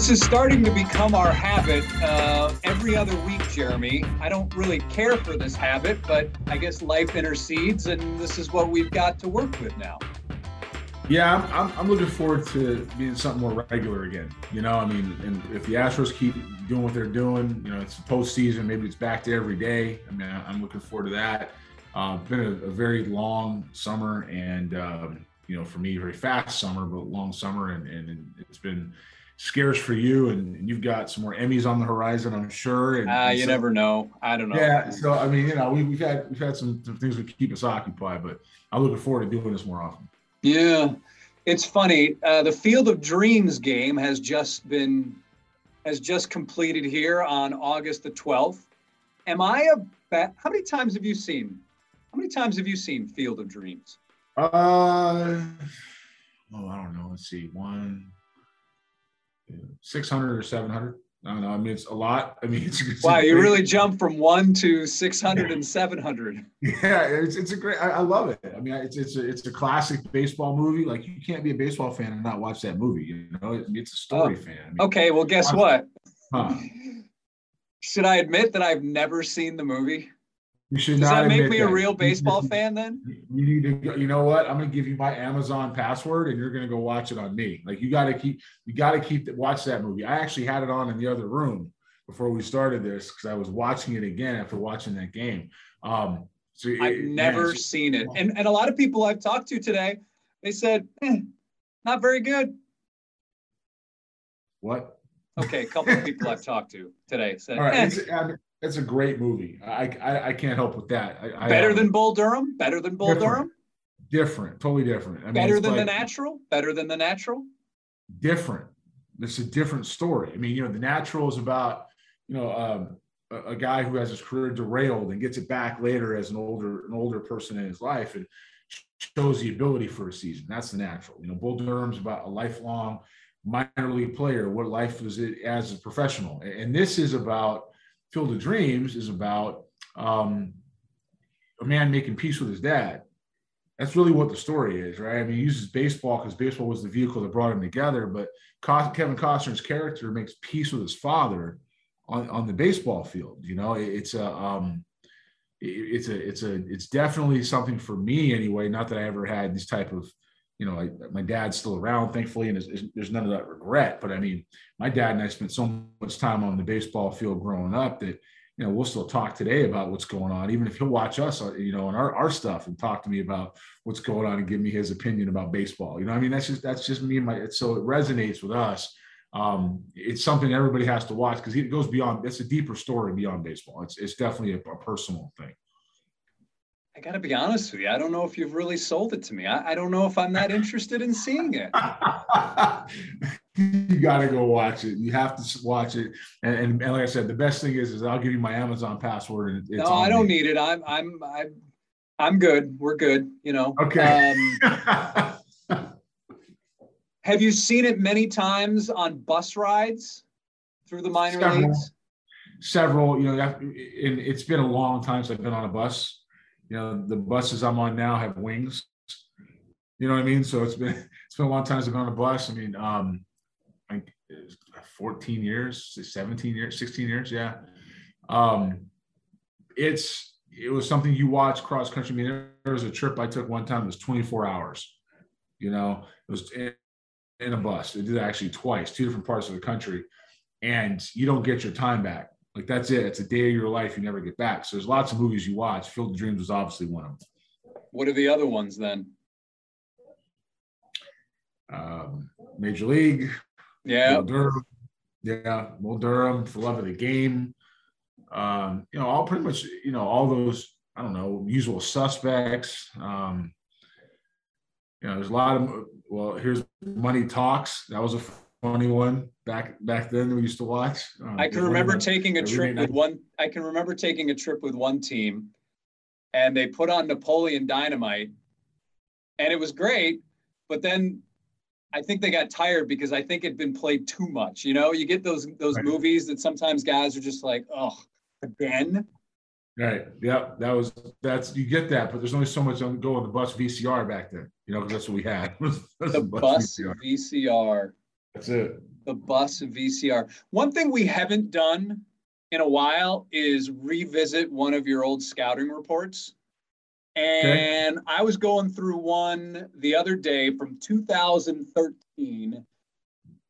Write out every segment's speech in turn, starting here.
This is starting to become our habit uh, every other week, Jeremy. I don't really care for this habit, but I guess life intercedes, and this is what we've got to work with now. Yeah, I'm, I'm, looking forward to being something more regular again. You know, I mean, and if the Astros keep doing what they're doing, you know, it's postseason, maybe it's back to every day. I mean, I'm looking forward to that. Uh, been a, a, very long summer, and um, you know, for me, very fast summer, but long summer, and, and it's been scarce for you, and, and, you've got some more Emmys on the horizon, I'm sure. And, uh, you so, never know. I don't know. Yeah. So I mean, you know, we, have had we've had some, some things that keep us occupied, but I'm looking forward to doing this more often. Yeah, it's funny. Uh, the Field of Dreams game has just been has just completed here on August the 12th. Am I a bet? How many times have you seen? How many times have you seen Field of Dreams? Uh, oh, I don't know. Let's see. One, 600 or 700. I don't know. I mean, it's a lot. I mean, it's, it's wow. You really jumped from one to 600 and 700. Yeah, it's, it's a great. I, I, love it. I mean, it's it's a, it's a classic baseball movie. Like you can't be a baseball fan and not watch that movie. You know, it's a story oh, fan. I mean, okay, well, guess what? Huh. Should I admit that I've never seen the movie? You should Does not that make me that. a real baseball fan then? You need to go, you know what? I'm gonna give you my Amazon password and you're gonna go watch it on me. Like you gotta keep you gotta keep watch that movie. I actually had it on in the other room before we started this because I was watching it again after watching that game. Um so I've never seen it. And and a lot of people I've talked to today, they said, eh, not very good. What? Okay, a couple of people I've talked to today said, All right, eh. It's a great movie. I I, I can't help with that. I, Better I, um, than Bull Durham. Better than Bull different, Durham. Different, totally different. I mean, Better than like, the natural. Better than the natural. Different. It's a different story. I mean, you know, the natural is about you know um, a, a, guy who has his career derailed and gets it back later as an older an older person in his life and shows the ability for a season. That's the natural. You know, Bull Durham's about a lifelong minor league player. What life was it as a professional, and this is about Field of Dreams is about um, a man making peace with his dad. That's really what the story is, right? I mean, he uses baseball because baseball was the vehicle that brought him together. But Kevin Costner's character makes peace with his father on, on the baseball field. You know, it's a um, it's a it's a it's definitely something for me anyway. Not that I ever had this type of you know, I, my dad's still around, thankfully, and there's, there's, none of that regret. But I mean, my dad and I spent so much time on the baseball field growing up that, you know, we'll still talk today about what's going on, even if he'll watch us, uh, you know, and our, our stuff and talk to me about what's going on and give me his opinion about baseball. You know, I mean, that's just, that's just me and my, so it resonates with us. Um, it's something everybody has to watch because it goes beyond, it's a deeper story beyond baseball. It's, it's definitely a, a personal thing. I got to be honest with you. I don't know if you've really sold it to me. I, I don't know if I'm that interested in seeing it. you got to go watch it. You have to watch it. And, and, and, like I said, the best thing is, is I'll give you my Amazon password. And no, I don't me. need it. I'm, I'm, I'm, I'm good. We're good. You know. Okay. Um, have you seen it many times on bus rides through the minor several, leagues? Several. You know, and it's been a long time since I've been on a bus you know, the buses I'm on now have wings. You know what I mean? So it's been it's been a long time since I've been on a bus. I mean, um, like 14 years, 17 years, 16 years, yeah. Um, it's it was something you watch cross country. I mean, there was a trip I took one time. It was 24 hours. You know, it was in, in a bus. It did that actually twice, two different parts of the country, and you don't get your time back. Like that's it. It's a day of your life you never get back. So there's lots of movies you watch. Field of Dreams was obviously one of them. What are the other ones then? Um, Major League. Yeah. Bull Durham. Yeah, Bull Durham for love of the game. Um, you know, all pretty much, you know, all those, I don't know, usual suspects. Um, you know, there's a lot of well, here's Money Talks. That was a funny one back back then we used to watch. Um, I can remember taking a trip with one. I can remember taking a trip with one team, and they put on Napoleon Dynamite, and it was great. But then I think they got tired because I think it'd been played too much. You know, you get those those right. movies that sometimes guys are just like, oh, again. Right. Yeah. That was that's you get that, but there's only so much on go on the bus VCR back then. You know, because that's what we had. the bus VCR. VCR. That's it. The bus VCR. One thing we haven't done in a while is revisit one of your old scouting reports. And okay. I was going through one the other day from 2013.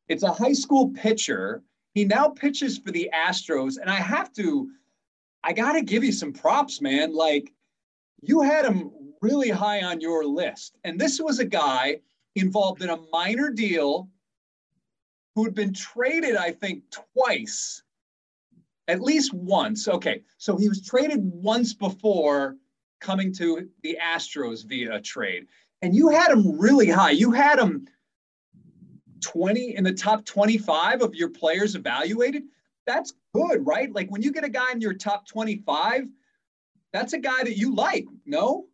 It's a high school pitcher. He now pitches for the Astros. And I have to, I got to give you some props, man. Like, you had him really high on your list. And this was a guy involved in a minor deal who had been traded, I think, twice, at least once. Okay, so he was traded once before coming to the Astros via a trade. And you had him really high. You had him 20 in the top 25 of your players evaluated. That's good, right? Like when you get a guy in your top 25, that's a guy that you like, no?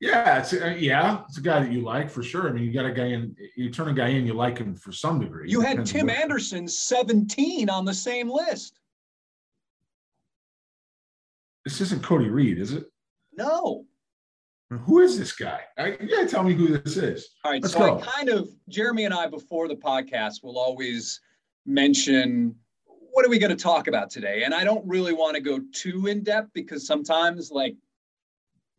Yeah, it's uh, yeah, it's a guy that you like for sure. I mean, you got a guy in, you turn a guy in, you like him for some degree. You had Tim Anderson 17 on the same list. This isn't Cody Reed, is it? No. Who is this guy? I, you gotta tell me who this is. All right, Let's so go. I kind of Jeremy and I before the podcast will always mention what are we going to talk about today, and I don't really want to go too in depth because sometimes like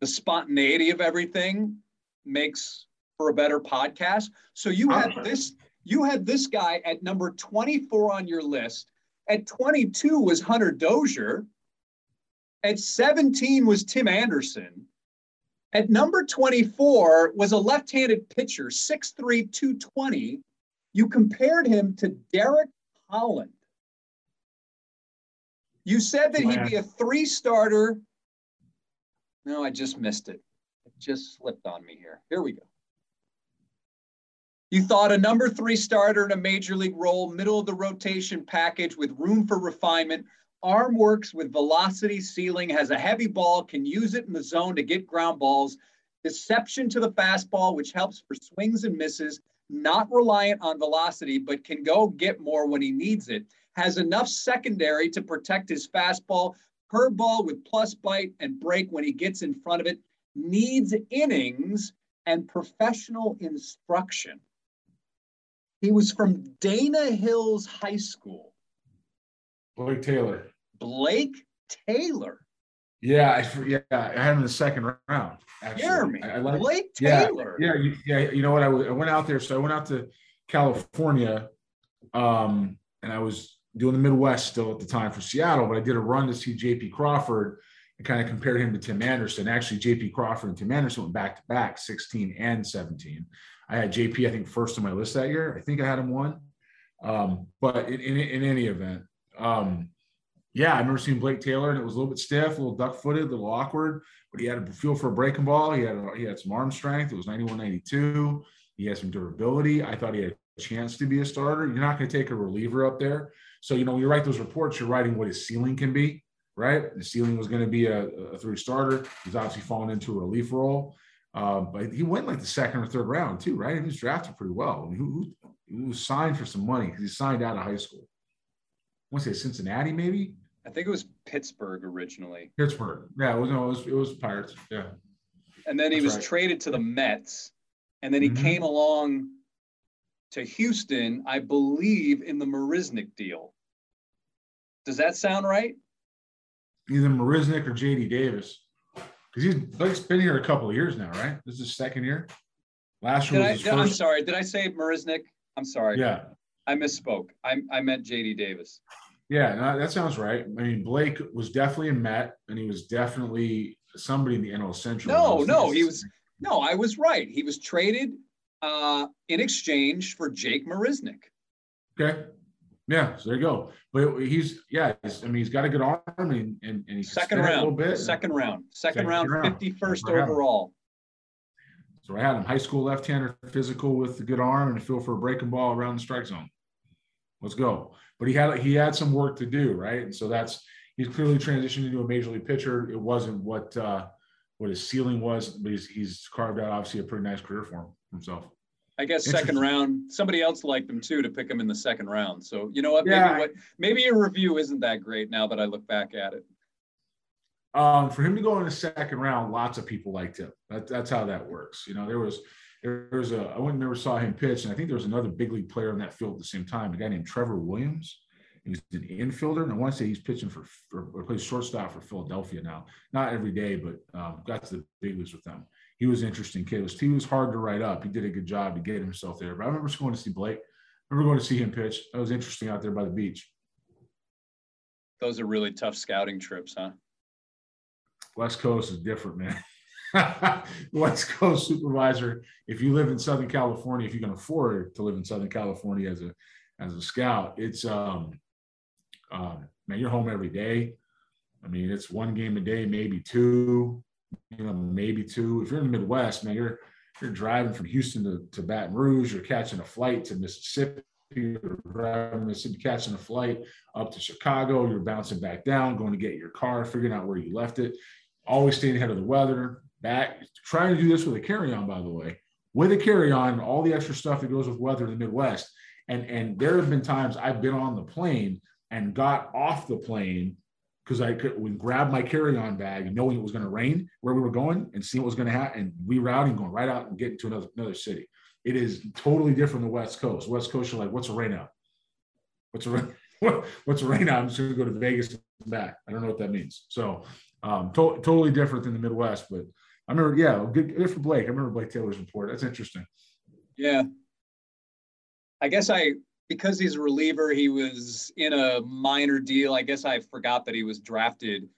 the spontaneity of everything makes for a better podcast. So you had uh-huh. this you had this guy at number 24 on your list. At 22 was Hunter Dozier. At 17 was Tim Anderson. At number 24 was a left-handed pitcher, 6'3, 220. You compared him to Derek Holland. You said that he'd be a three starter no, I just missed it. It just slipped on me here. Here we go. You thought a number three starter in a major league role, middle of the rotation package with room for refinement. Arm works with velocity ceiling, has a heavy ball, can use it in the zone to get ground balls. Deception to the fastball, which helps for swings and misses. Not reliant on velocity, but can go get more when he needs it. Has enough secondary to protect his fastball, curveball with plus bite and break when he gets in front of it, needs innings and professional instruction. He was from Dana Hills High School. Blake Taylor. Blake Taylor. Yeah, I yeah, I had him in the second round. Actually. Jeremy, I, I like, Blake Taylor. Yeah, yeah, yeah. You know what? I, I went out there, so I went out to California, um, and I was doing the Midwest still at the time for Seattle, but I did a run to see JP Crawford and kind of compared him to Tim Anderson. Actually, JP Crawford and Tim Anderson went back to back 16 and 17. I had JP, I think, first on my list that year. I think I had him one. Um, but in, in, in, any event, um, yeah, I remember seeing Blake Taylor and it was a little bit stiff, a little duck footed, a little awkward, but he had a feel for a breaking ball. He had, he had some arm strength. It was 91, 92. He had some durability. I thought he had a chance to be a starter. You're not going to take a reliever up there. So, you know, when you write those reports, you're writing what his ceiling can be, right? The ceiling was going to be a, a three starter. He's obviously fallen into a relief role. Um, but he went like the second or third round too, right? He was drafted pretty well. I mean, who, who, was signed for some money because he signed out of high school. I want to say Cincinnati, maybe. I think it was Pittsburgh originally. Pittsburgh, yeah, it was no, it was, it was Pirates, yeah. And then he was right. traded to the Mets, and then he mm-hmm. came along to Houston, I believe, in the Marisnick deal. Does that sound right? Either Marisnick or JD Davis. Because he's Blake's been here a couple of years now, right? This is his second year. Last year was I, I'm sorry. Did I say Marisnick? I'm sorry. Yeah. I misspoke. I, I meant JD Davis. Yeah, no, that sounds right. I mean, Blake was definitely a Met, and he was definitely somebody in the NL Central. No, no, he was. No, I was right. He was traded uh, in exchange for Jake Marisnick. Okay. Yeah, so there you go. But he's yeah, he's, I mean he's got a good arm and and, and he's second round, a bit. Second round, second, second round, fifty first overall. So I had him high school left-hander, physical with a good arm and a feel for a breaking ball around the strike zone. Let's go. But he had he had some work to do, right? And so that's he's clearly transitioned into a major league pitcher. It wasn't what uh, what his ceiling was, but he's he's carved out obviously a pretty nice career for him himself. I guess second round. Somebody else liked him too to pick him in the second round. So you know what? Maybe yeah. what maybe your review isn't that great now that I look back at it. Um, for him to go in the second round, lots of people liked him. That, that's how that works. You know, there was there was a I went and never saw him pitch, and I think there was another big league player in that field at the same time, a guy named Trevor Williams. He's an infielder, and I want to say he's pitching for, for or plays shortstop for Philadelphia now. Not every day, but um, got to the big leagues with them. He was an interesting kid. Was, he was hard to write up. He did a good job to get himself there. But I remember going to see Blake. I remember going to see him pitch. That was interesting out there by the beach. Those are really tough scouting trips, huh? West Coast is different, man. West Coast supervisor. If you live in Southern California, if you can afford to live in Southern California as a as a scout, it's um, um man, you're home every day. I mean, it's one game a day, maybe two, you know, maybe two. If you're in the Midwest, man, you're you're driving from Houston to, to Baton Rouge, you're catching a flight to Mississippi, you're driving Mississippi, catching a flight up to Chicago, you're bouncing back down, going to get your car, figuring out where you left it, always staying ahead of the weather, back, trying to do this with a carry-on, by the way, with a carry-on, all the extra stuff that goes with weather in the Midwest. And, and there have been times I've been on the plane and got off the plane because I could we grabbed my carry-on bag knowing it was going to rain where we were going and see what was going to happen and rerouting, going right out and getting to another another city. It is totally different than the West Coast. West Coast, you're like, what's a rain out? What's a rain? What's a rain out? I'm just going to go to Vegas and back. I don't know what that means. So um, to- totally different than the Midwest, but I remember, yeah, good, good for Blake. I remember Blake Taylor's report. That's interesting. Yeah. I guess I, because he's a reliever, he was in a minor deal. I guess I forgot that he was drafted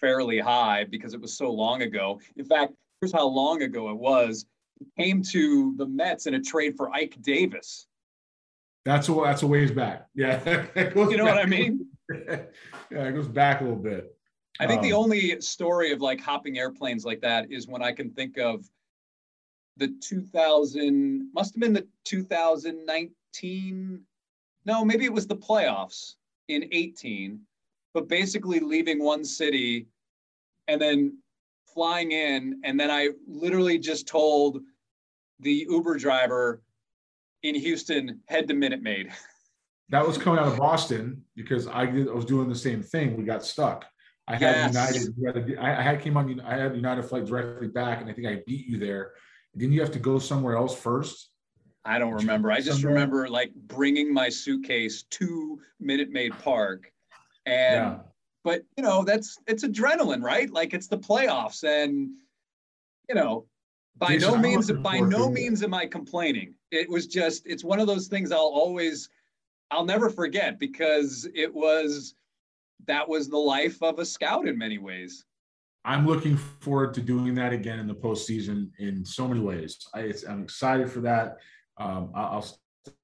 fairly high because it was so long ago. In fact, here's how long ago it was. He came to the Mets in a trade for Ike Davis. That's a that's a ways back. Yeah, you know back. what I mean? yeah, it goes back a little bit. I think um, the only story of like hopping airplanes like that is when I can think of the 2000 must have been the 2019 no maybe it was the playoffs in 18 but basically leaving one city and then flying in and then i literally just told the uber driver in houston head to minute maid that was coming out of boston because i, did, I was doing the same thing we got stuck I had yes. United. I had came on. I had United flight directly back, and I think I beat you there. Didn't you have to go somewhere else first? I don't remember. I just remember like bringing my suitcase to Minute Maid Park, and yeah. but you know that's it's adrenaline, right? Like it's the playoffs, and you know, by Jason, no means by no means am I complaining. It was just it's one of those things I'll always I'll never forget because it was that was the life of a scout in many ways. I'm looking forward to doing that again in the postseason in so many ways. I, am excited for that. Um, I'll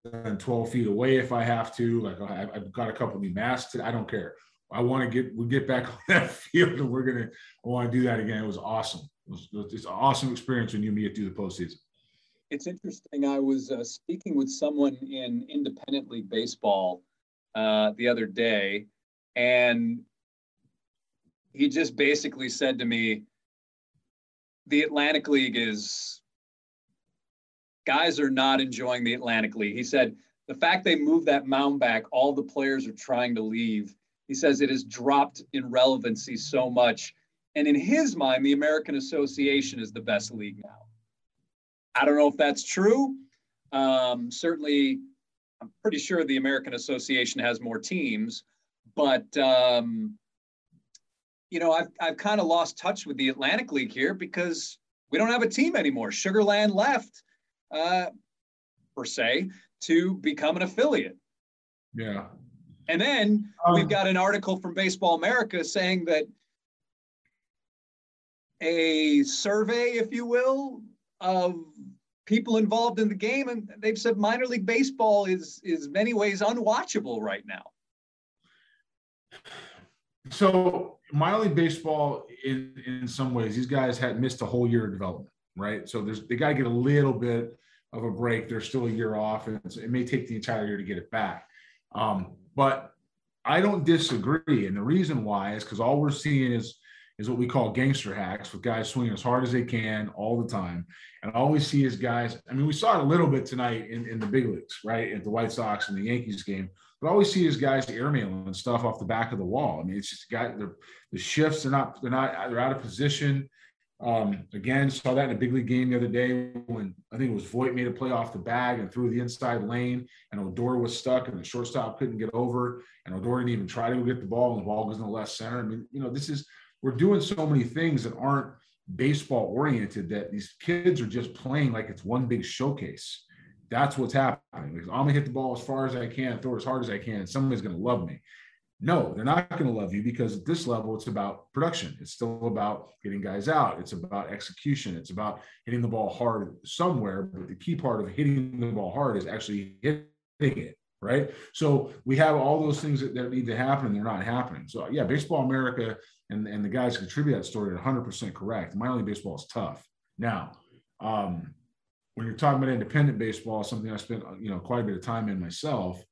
stand 12 feet away if I have to. Like I've got a couple of new masks. I don't care. I want to get we get back on that field and we're gonna I want to do that again. It was awesome. It was, it's an awesome experience when you meet through the postseason. It's interesting. I was uh, speaking with someone in independent league baseball uh, the other day, and he just basically said to me, the Atlantic League is, guys are not enjoying the Atlantic League. He said, the fact they moved that mound back, all the players are trying to leave. He says it has dropped in relevancy so much. And in his mind, the American Association is the best league now. I don't know if that's true. Um, certainly, I'm pretty sure the American Association has more teams, but um, you know, I've I've kind of lost touch with the Atlantic League here because we don't have a team anymore. Sugar Land left, uh, per se, to become an affiliate. Yeah. And then um, we've got an article from Baseball America saying that a survey, if you will, of people involved in the game, and they've said minor league baseball is is many ways unwatchable right now. So minor league baseball, in in some ways, these guys had missed a whole year of development, right? So there's they got to get a little bit of a break. They're still a year off, and it may take the entire year to get it back. Um, but I don't disagree, and the reason why is because all we're seeing is is what we call gangster hacks with guys swinging as hard as they can all the time. And all we see is guys. I mean, we saw it a little bit tonight in, in the big leagues, right? At the White Sox and the Yankees game. But all we see is guys airmailing and stuff off the back of the wall. I mean, it's just guys. The shifts. They're not. They're not. They're out of position. Um, again, saw that in a big league game the other day when I think it was Voit made a play off the bag and threw the inside lane, and Odor was stuck, and the shortstop couldn't get over, and Odor didn't even try to get the ball, and the ball goes in the left center. I mean, you know, this is we're doing so many things that aren't baseball oriented that these kids are just playing like it's one big showcase. That's what's happening. Like, I'm gonna hit the ball as far as I can, throw as hard as I can, and somebody's gonna love me. No, they're not going to love you because at this level, it's about production. It's still about getting guys out. It's about execution. It's about hitting the ball hard somewhere. But the key part of hitting the ball hard is actually hitting it, right? So we have all those things that, that need to happen and they're not happening. So, yeah, Baseball America and, and the guys contribute that story are 100% correct. Minor league baseball is tough. Now, um, when you're talking about independent baseball, something I spent you know quite a bit of time in myself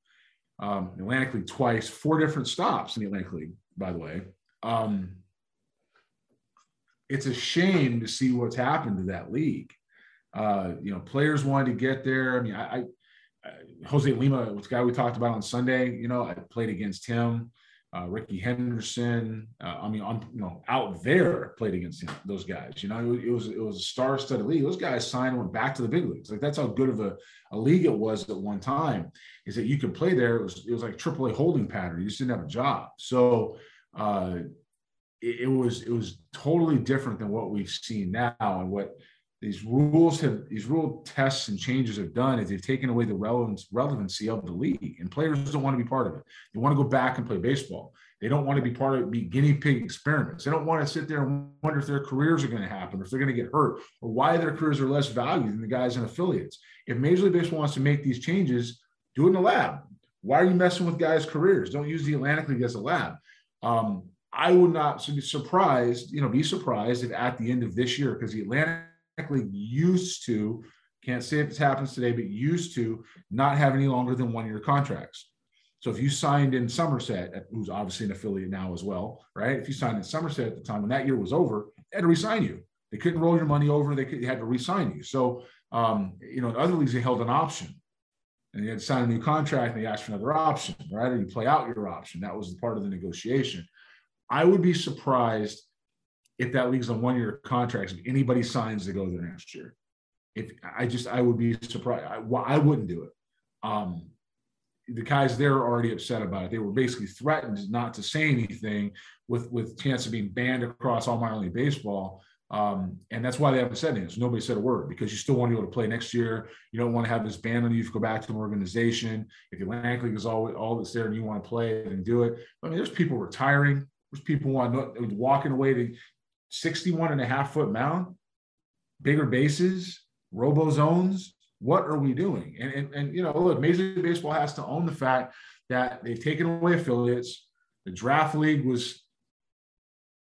um, Atlantic League twice, four different stops in the Atlantic League, by the way. Um, it's a shame to see what's happened to that league. Uh, you know, players wanted to get there. I mean, I, I, Jose Lima the guy we talked about on Sunday. You know, I played against him uh, Rickey Henderson. Uh, I mean, on you know, out there played against him, those guys. You know, it, was it was a star-studded league. Those guys signed went back to the big leagues. Like that's how good of a, a league it was at one time. Is that you could play there? It was it was like AAA holding pattern. You just didn't have a job. So uh, it, it was it was totally different than what we've seen now and what these rules have these rule tests and changes have done is they've taken away the relevance relevancy of the league and players don't want to be part of it. They want to go back and play baseball. They don't want to be part of be guinea pig experiments. They don't want to sit there and wonder if their careers are going to happen or if they're going to get hurt or why their careers are less valued than the guys in affiliates. If major league baseball wants to make these changes do it in the lab. Why are you messing with guys careers? Don't use the atlantic league as a lab. Um, I would not be surprised, you know, be surprised if at the end of this year, because the Atlantic used to, can't say if this happens today, but used to not have any longer than one year contracts. So if you signed in Somerset, who's obviously an affiliate now as well, right? If you signed in Somerset at the time when that year was over, they had to resign you. They couldn't roll your money over. They, could, they had to resign you. So, um, you know, in other leagues, they held an option and you had to sign a new contract and they asked for another option, right? Or you play out your option. That was part of the negotiation. I would be surprised if that league's on one year contracts, if anybody signs to go there next year. If I just, I would be surprised. I, well, I wouldn't do it. Um, the guys there are already upset about it. They were basically threatened not to say anything with with chance of being banned across all minor league baseball. Um, and that's why they haven't said anything. So nobody said a word because you still want to be able to play next year. You don't want to have this ban on you to go back to an organization. If the Atlantic League is all, all that's there and you want to play and do it. I mean, there's people retiring. There's people want walking away to 61 and a half foot mound, bigger bases, robo zones. What are we doing? And, and, and you know, look, Major League Baseball has to own the fact that they've taken away affiliates. The draft league was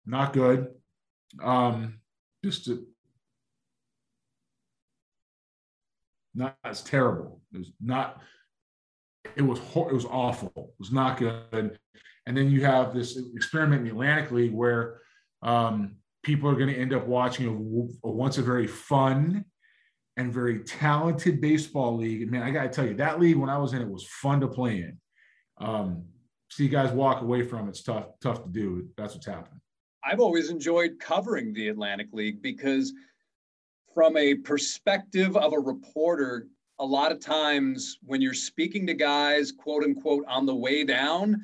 not good. Um, just to, not as terrible. It was not. It was it was awful. It was not good. And then you have this experiment in the Atlantic League where um, people are going to end up watching a, a, once a very fun and very talented baseball league. And man, I got to tell you, that league when I was in it was fun to play in. Um, see guys walk away from it's tough, tough to do. That's what's happening. I've always enjoyed covering the Atlantic League because, from a perspective of a reporter, a lot of times when you're speaking to guys, quote unquote, on the way down,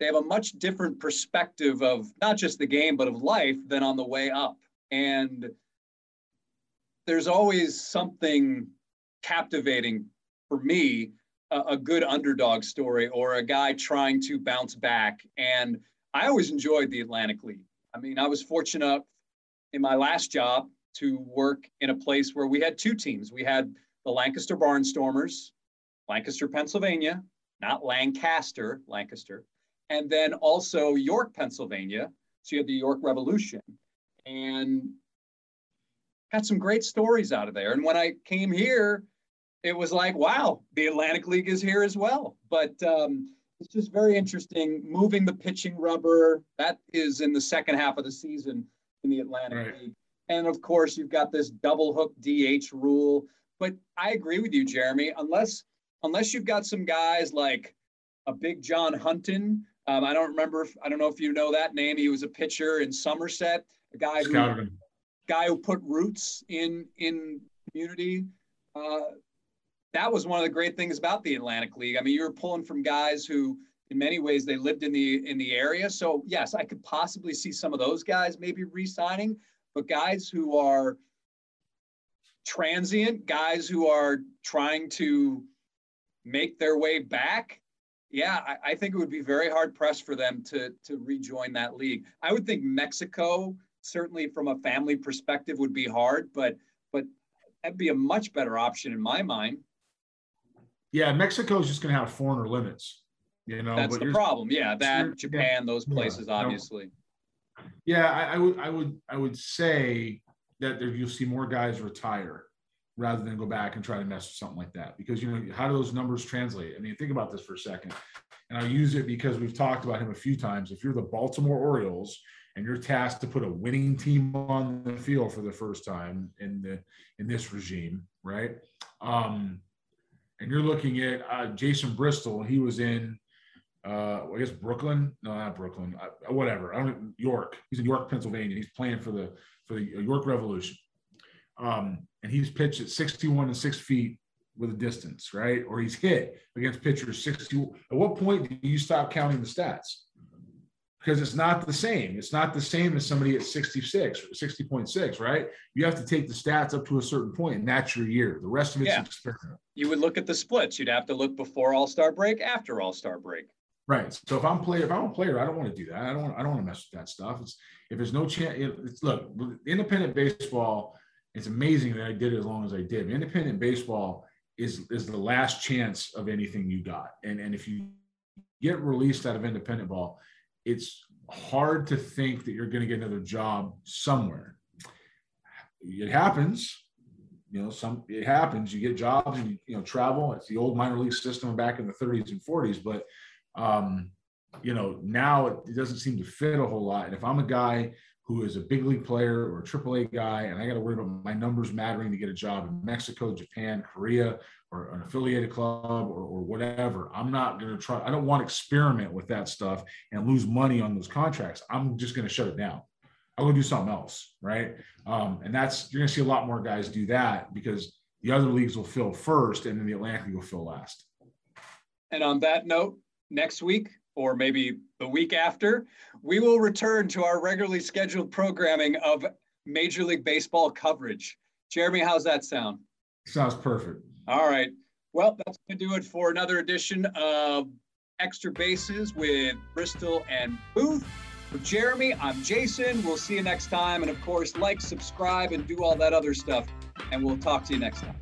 they have a much different perspective of not just the game, but of life than on the way up. And there's always something captivating for me a, a, good underdog story or a guy trying to bounce back. And I always enjoyed the Atlantic League. I mean, I was fortunate in my last job to work in a place where we had two teams. We had the Lancaster Barnstormers, Lancaster, Pennsylvania, not Lancaster, Lancaster, and then also York, Pennsylvania. So you had the York Revolution and had some great stories out of there. And when I came here, it was like, wow, the Atlantic League is here as well. But um, it's just very interesting moving the pitching rubber. That is in the second half of the season in the Atlantic right. League. And of course, you've got this double hook DH rule. But I agree with you, Jeremy. Unless unless you've got some guys like a big John Hunton Um, I don't remember. If, I don't know if you know that name. He was a pitcher in Somerset, a guy who guy who put roots in in community. Uh, that was one of the great things about the Atlantic League. I mean, you were pulling from guys who, in many ways, they lived in the in the area. So yes, I could possibly see some of those guys maybe re-signing, but guys who are transient, guys who are trying to make their way back, yeah, I, I, think it would be very hard pressed for them to to rejoin that league. I would think Mexico, certainly from a family perspective, would be hard, but but that'd be a much better option in my mind. Yeah, Mexico is just going to have foreigner limits. You know, that's the problem. Yeah, that Japan, those places, yeah, obviously. Yeah, I, I, would, I would, I would say that there, you'll see more guys retire rather than go back and try to mess with something like that. Because you know, how do those numbers translate? I mean, think about this for a second. And I'll use it because we've talked about him a few times. If you're the Baltimore Orioles and you're tasked to put a winning team on the field for the first time in the in this regime, right? Um, and you're looking at uh, Jason Bristol, he was in, uh, I guess Brooklyn, no, not Brooklyn, uh, whatever. I don't York. He's in York, Pennsylvania. He's playing for the for the York Revolution, um, and he's pitched at 61 and six feet with a distance, right? Or he's hit against pitchers 60. At what point do you stop counting the stats? because it's not the same. It's not the same as somebody at 66, 60.6, right? You have to take the stats up to a certain point, and that's your year. The rest of it's yeah. experiment. You would look at the splits. You'd have to look before All Star break, after All Star break. Right. So if I'm player, if I'm a player, I don't want to do that. I don't. I don't want to mess with that stuff. It's if there's no chance. It's look, independent baseball. It's amazing that I did it as long as I did. Independent baseball is is the last chance of anything you got, and and if you get released out of independent ball it's hard to think that you're going to get another job somewhere. It happens, you know, some it happens. You get jobs and you, you know travel. It's the old minor league system back in the 30s and 40s, but um, you know now it, it doesn't seem to fit a whole lot. And if I'm a guy who is a big league player or a AAA guy, and I got to worry about my numbers mattering to get a job in Mexico, Japan, Korea, or an affiliated club or, or whatever. I'm not going to try. I don't want to experiment with that stuff and lose money on those contracts. I'm just going to shut it down. I'm going to do something else, right? Um, and that's you're going to see a lot more guys do that because the other leagues will fill first, and then the Atlantic League will fill last. And on that note, next week or maybe the week after, we will return to our regularly scheduled programming of Major League Baseball coverage. Jeremy, how's that sound? Sounds perfect. All right. Well, that's going to do it for another edition of Extra Bases with Bristol and Booth. For Jeremy, I'm Jason. We'll see you next time. And of course, like, subscribe, and do all that other stuff. And we'll talk to you next time.